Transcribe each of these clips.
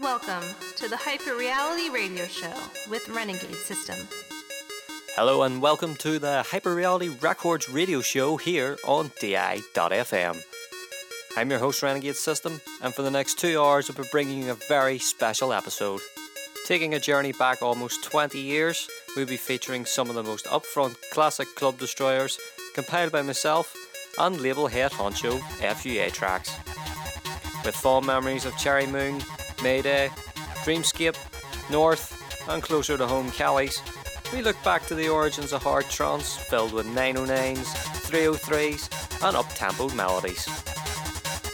Welcome to the Hyper Reality Radio Show with Renegade System. Hello and welcome to the Hyper Reality Records radio show here on DI.FM. I'm your host, Renegade System, and for the next two hours, we'll be bringing you a very special episode. Taking a journey back almost 20 years, we'll be featuring some of the most upfront classic club destroyers compiled by myself and label head honcho FUA tracks. With fond memories of Cherry Moon, Mayday, Dreamscape, North, and closer to home Callie's, we look back to the origins of hard trance filled with 909s, 303s, and up-tempo melodies.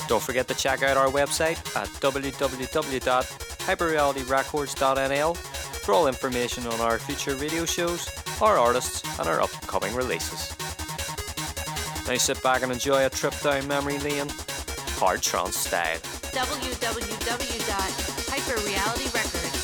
Don't forget to check out our website at www.hyperrealityrecords.nl for all information on our future radio shows, our artists, and our upcoming releases. Now sit back and enjoy a trip down memory lane, hard trance style. www.hyperrealityrecords.nl.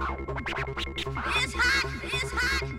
It's hot! It's hot!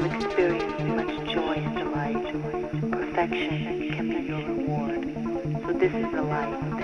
will experience much joy and delight. Perfection can be your reward. So this is the life.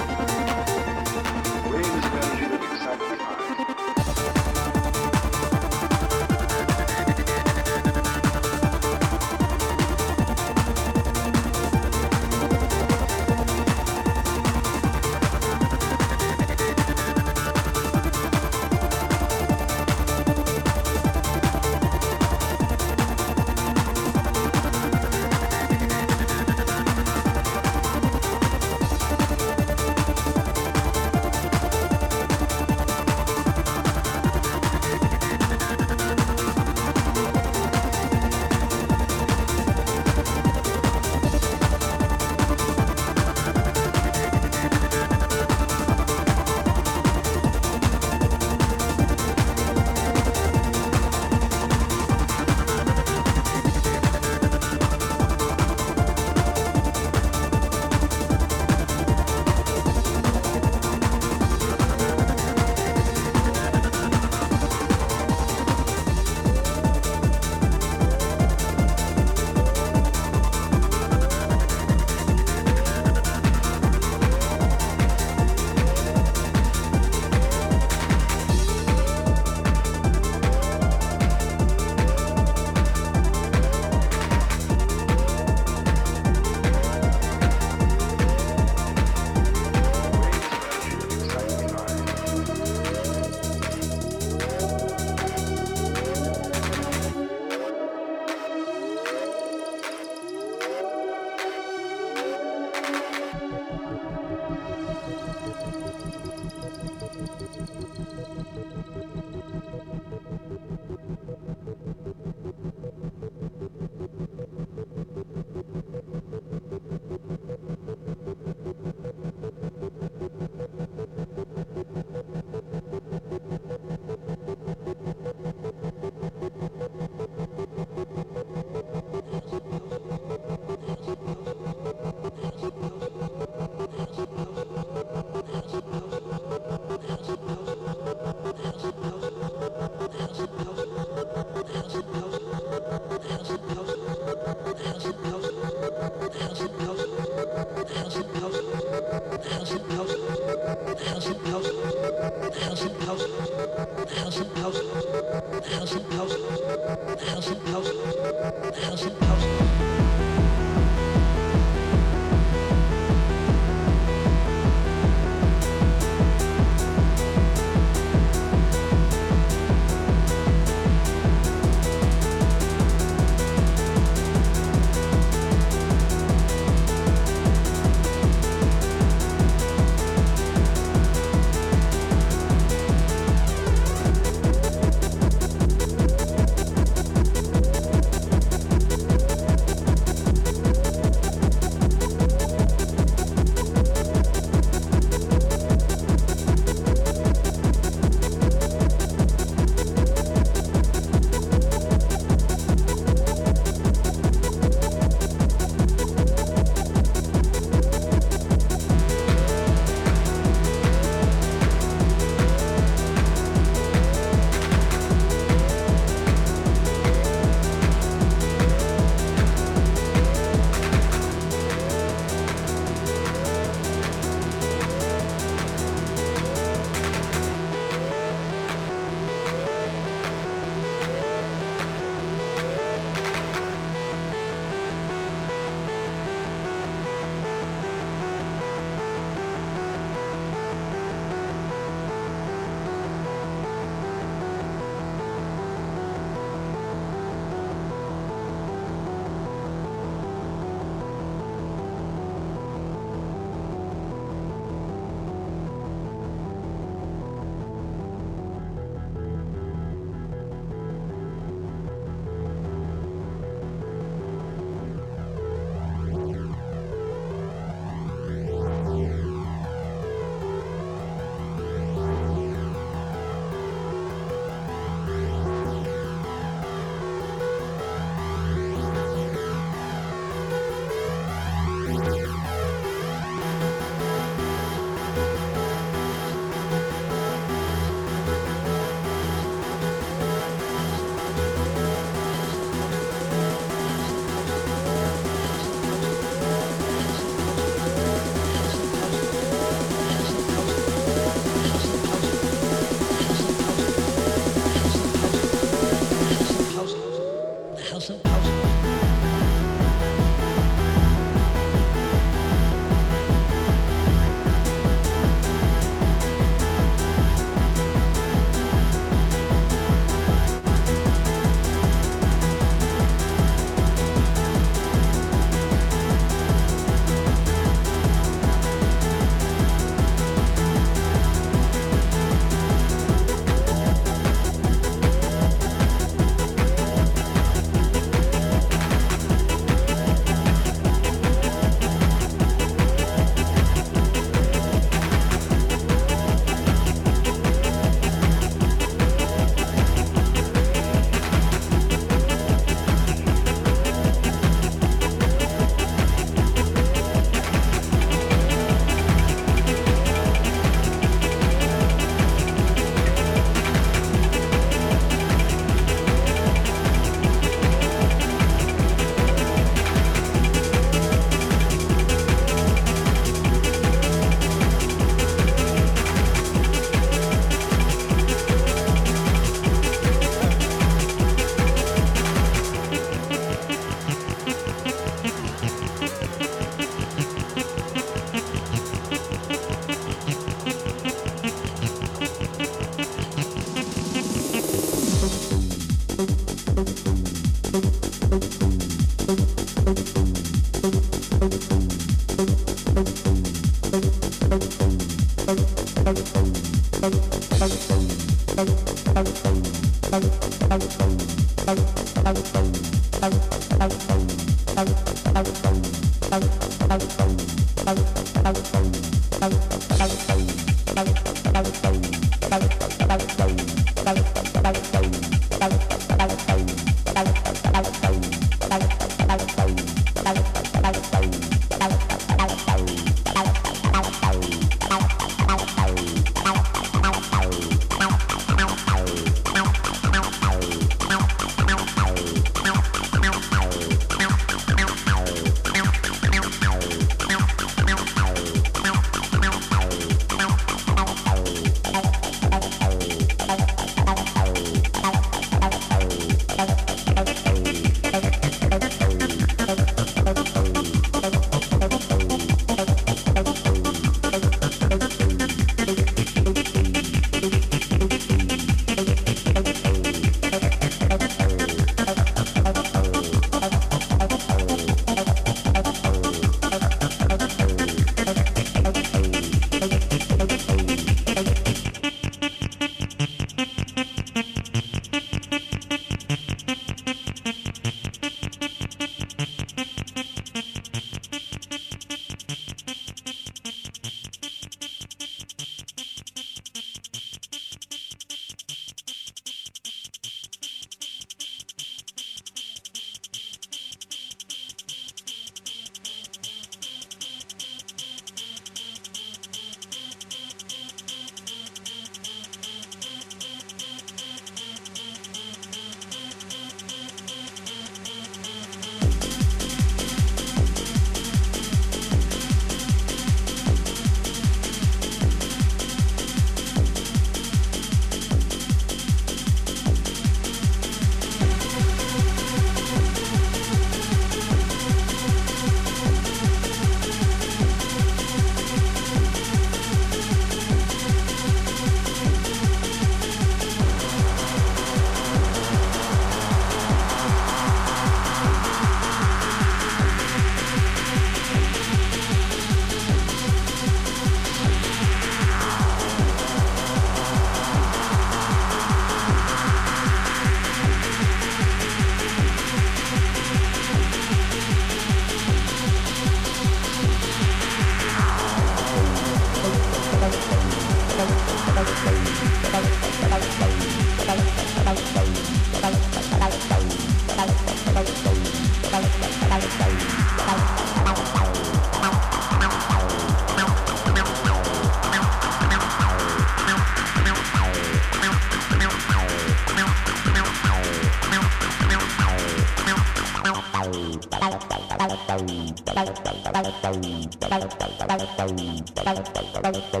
Thank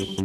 you.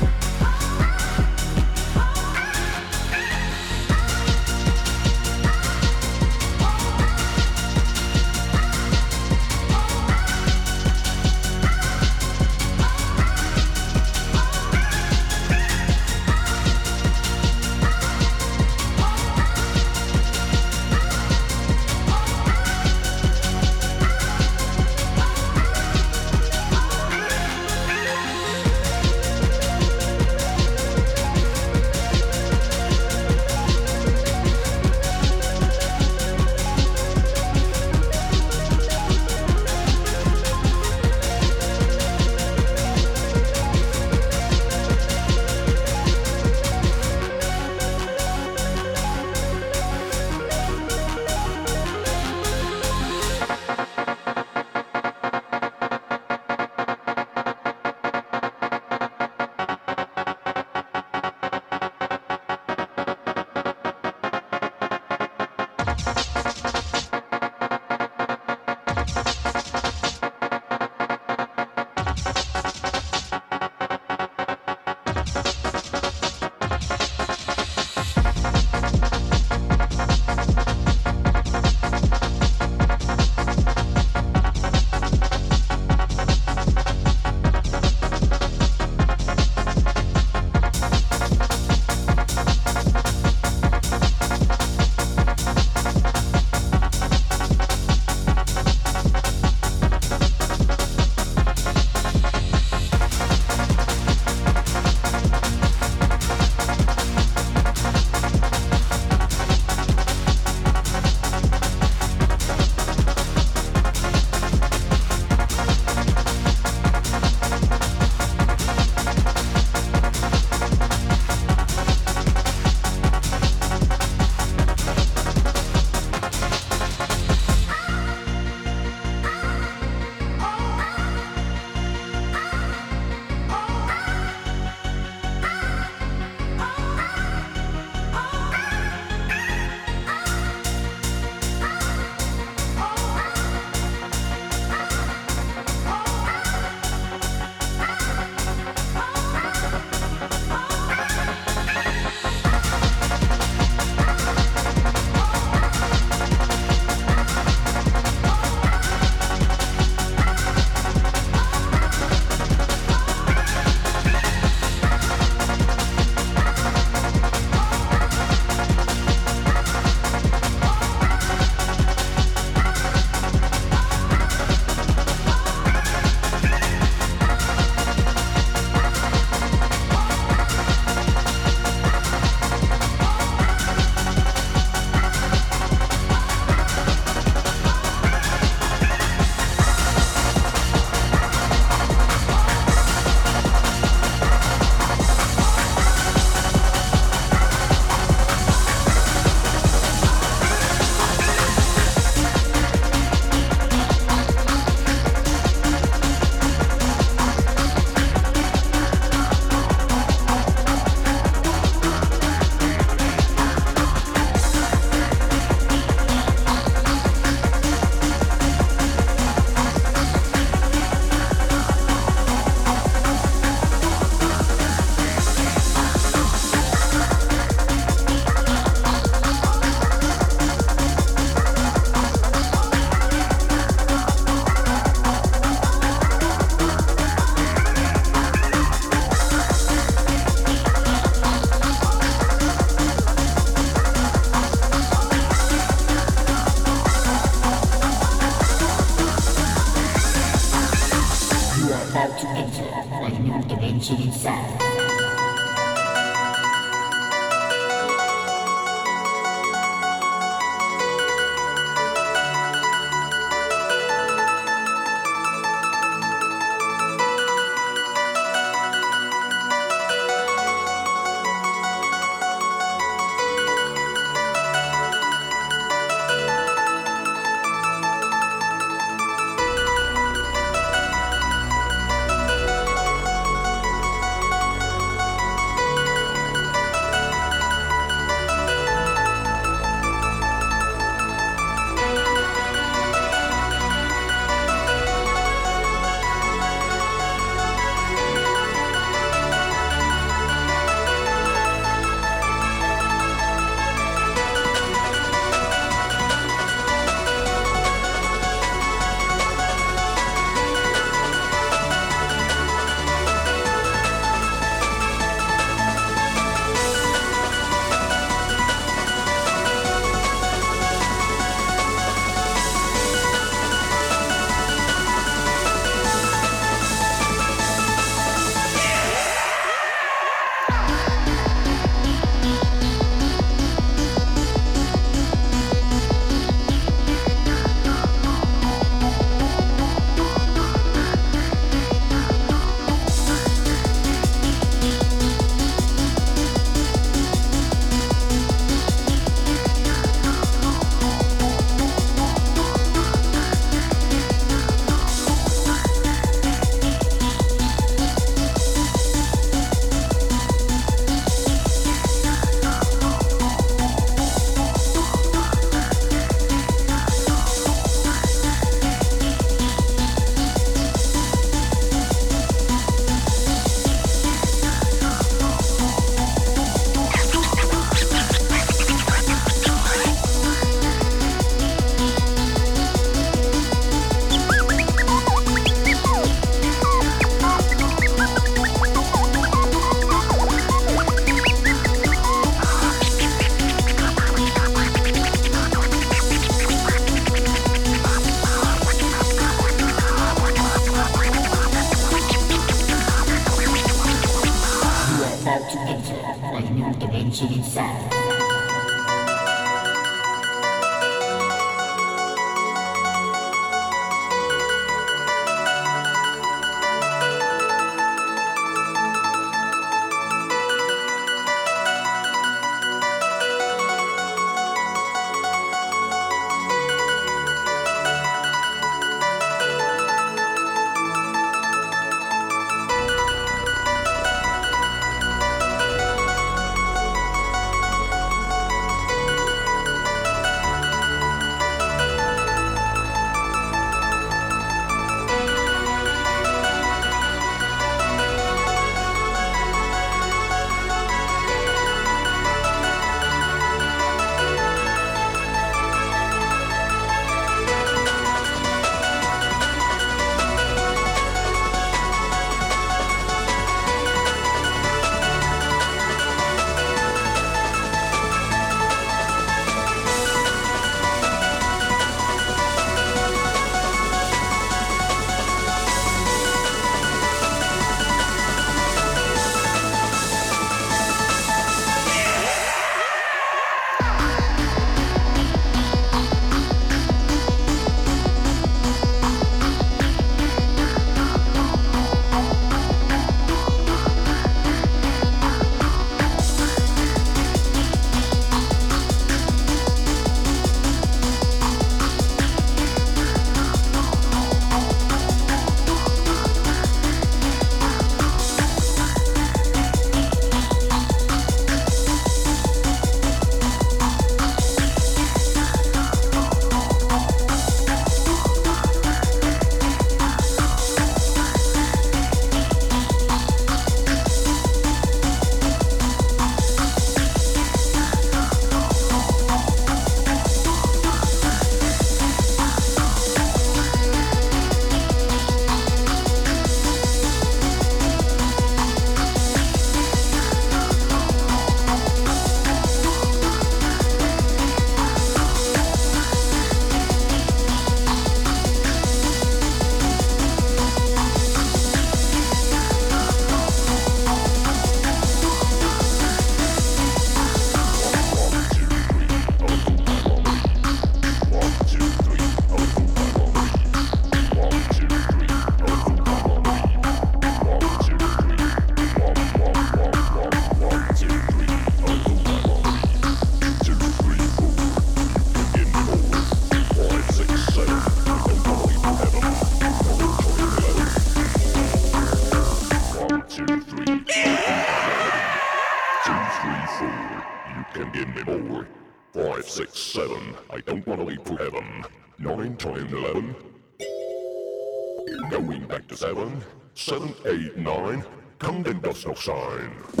Sign.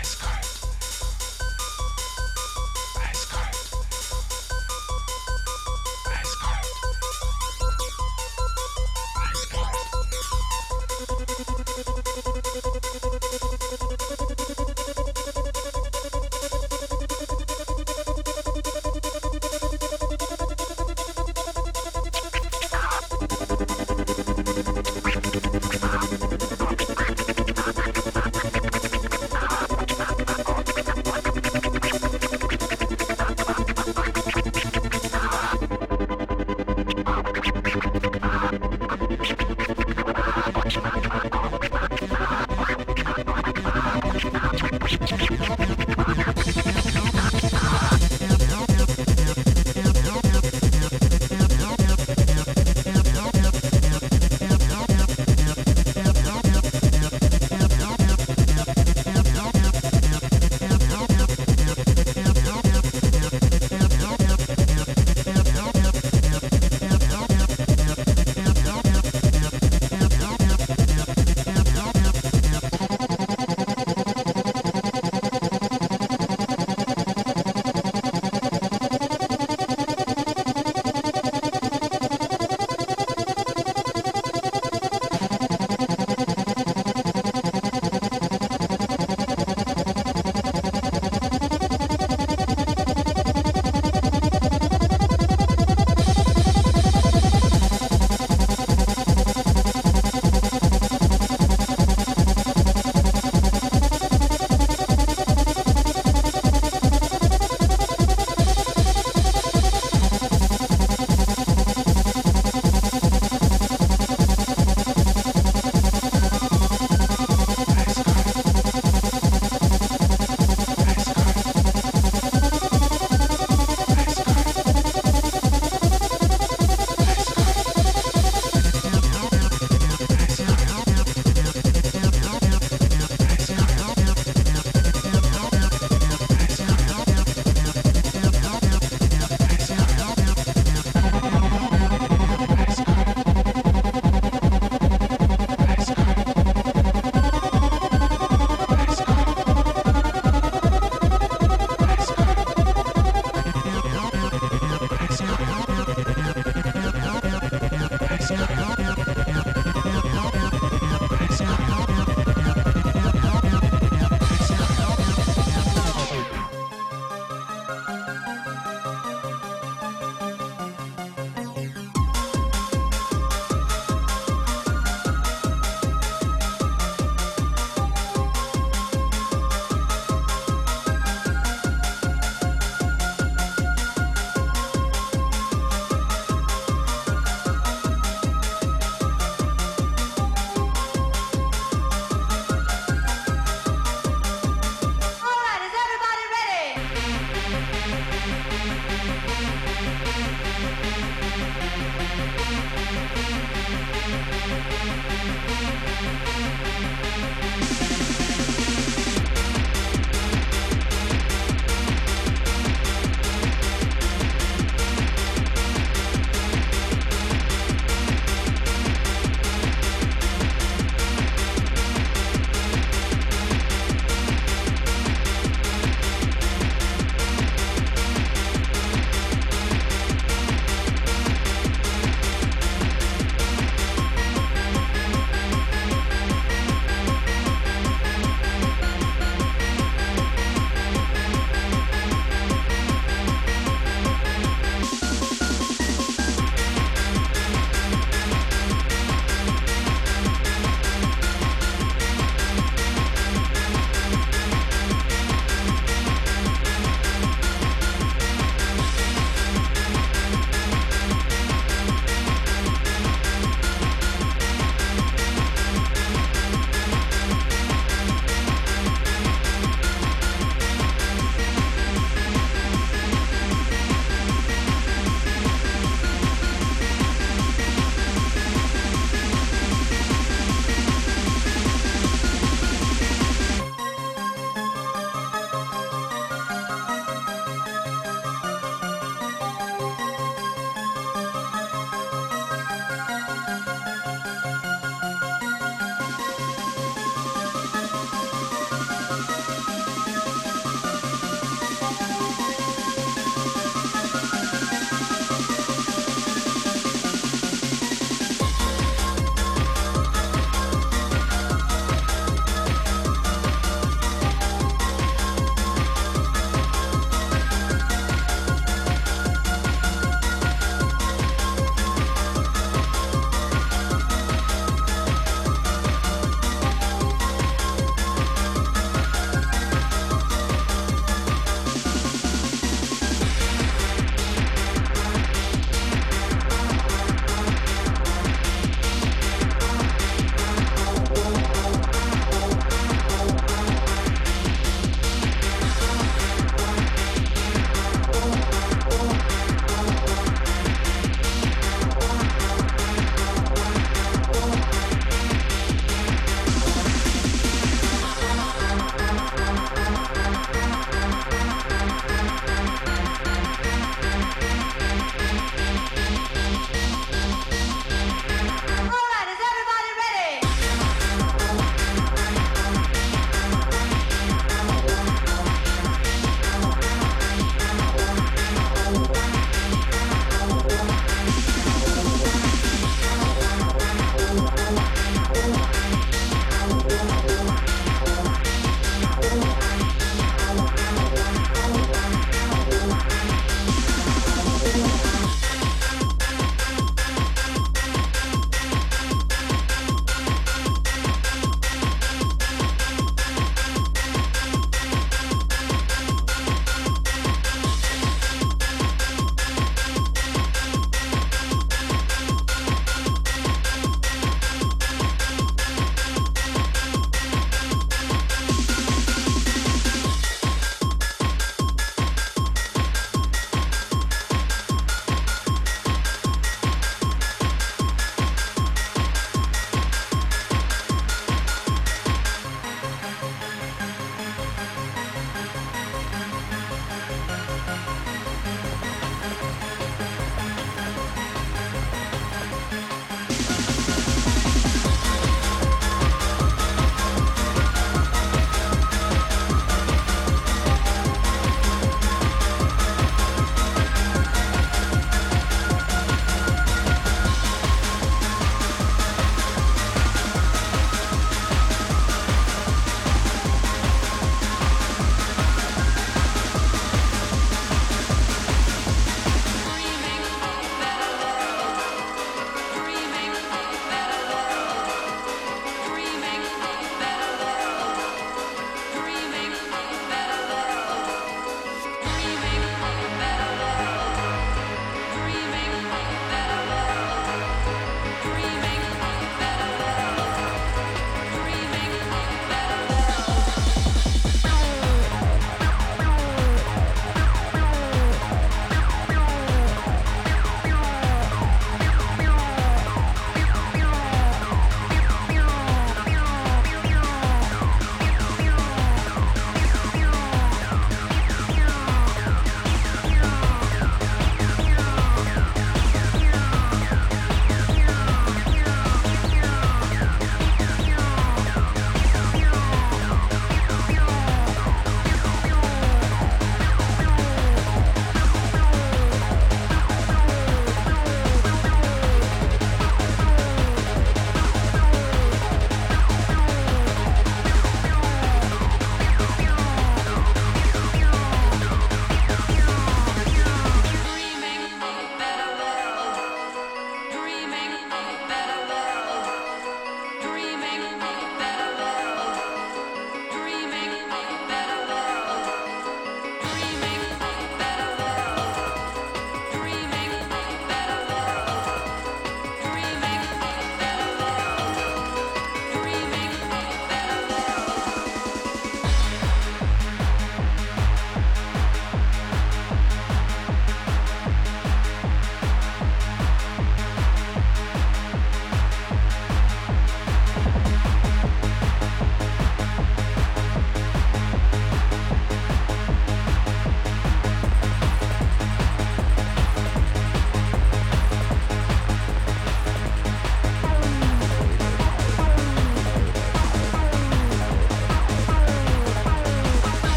Rise.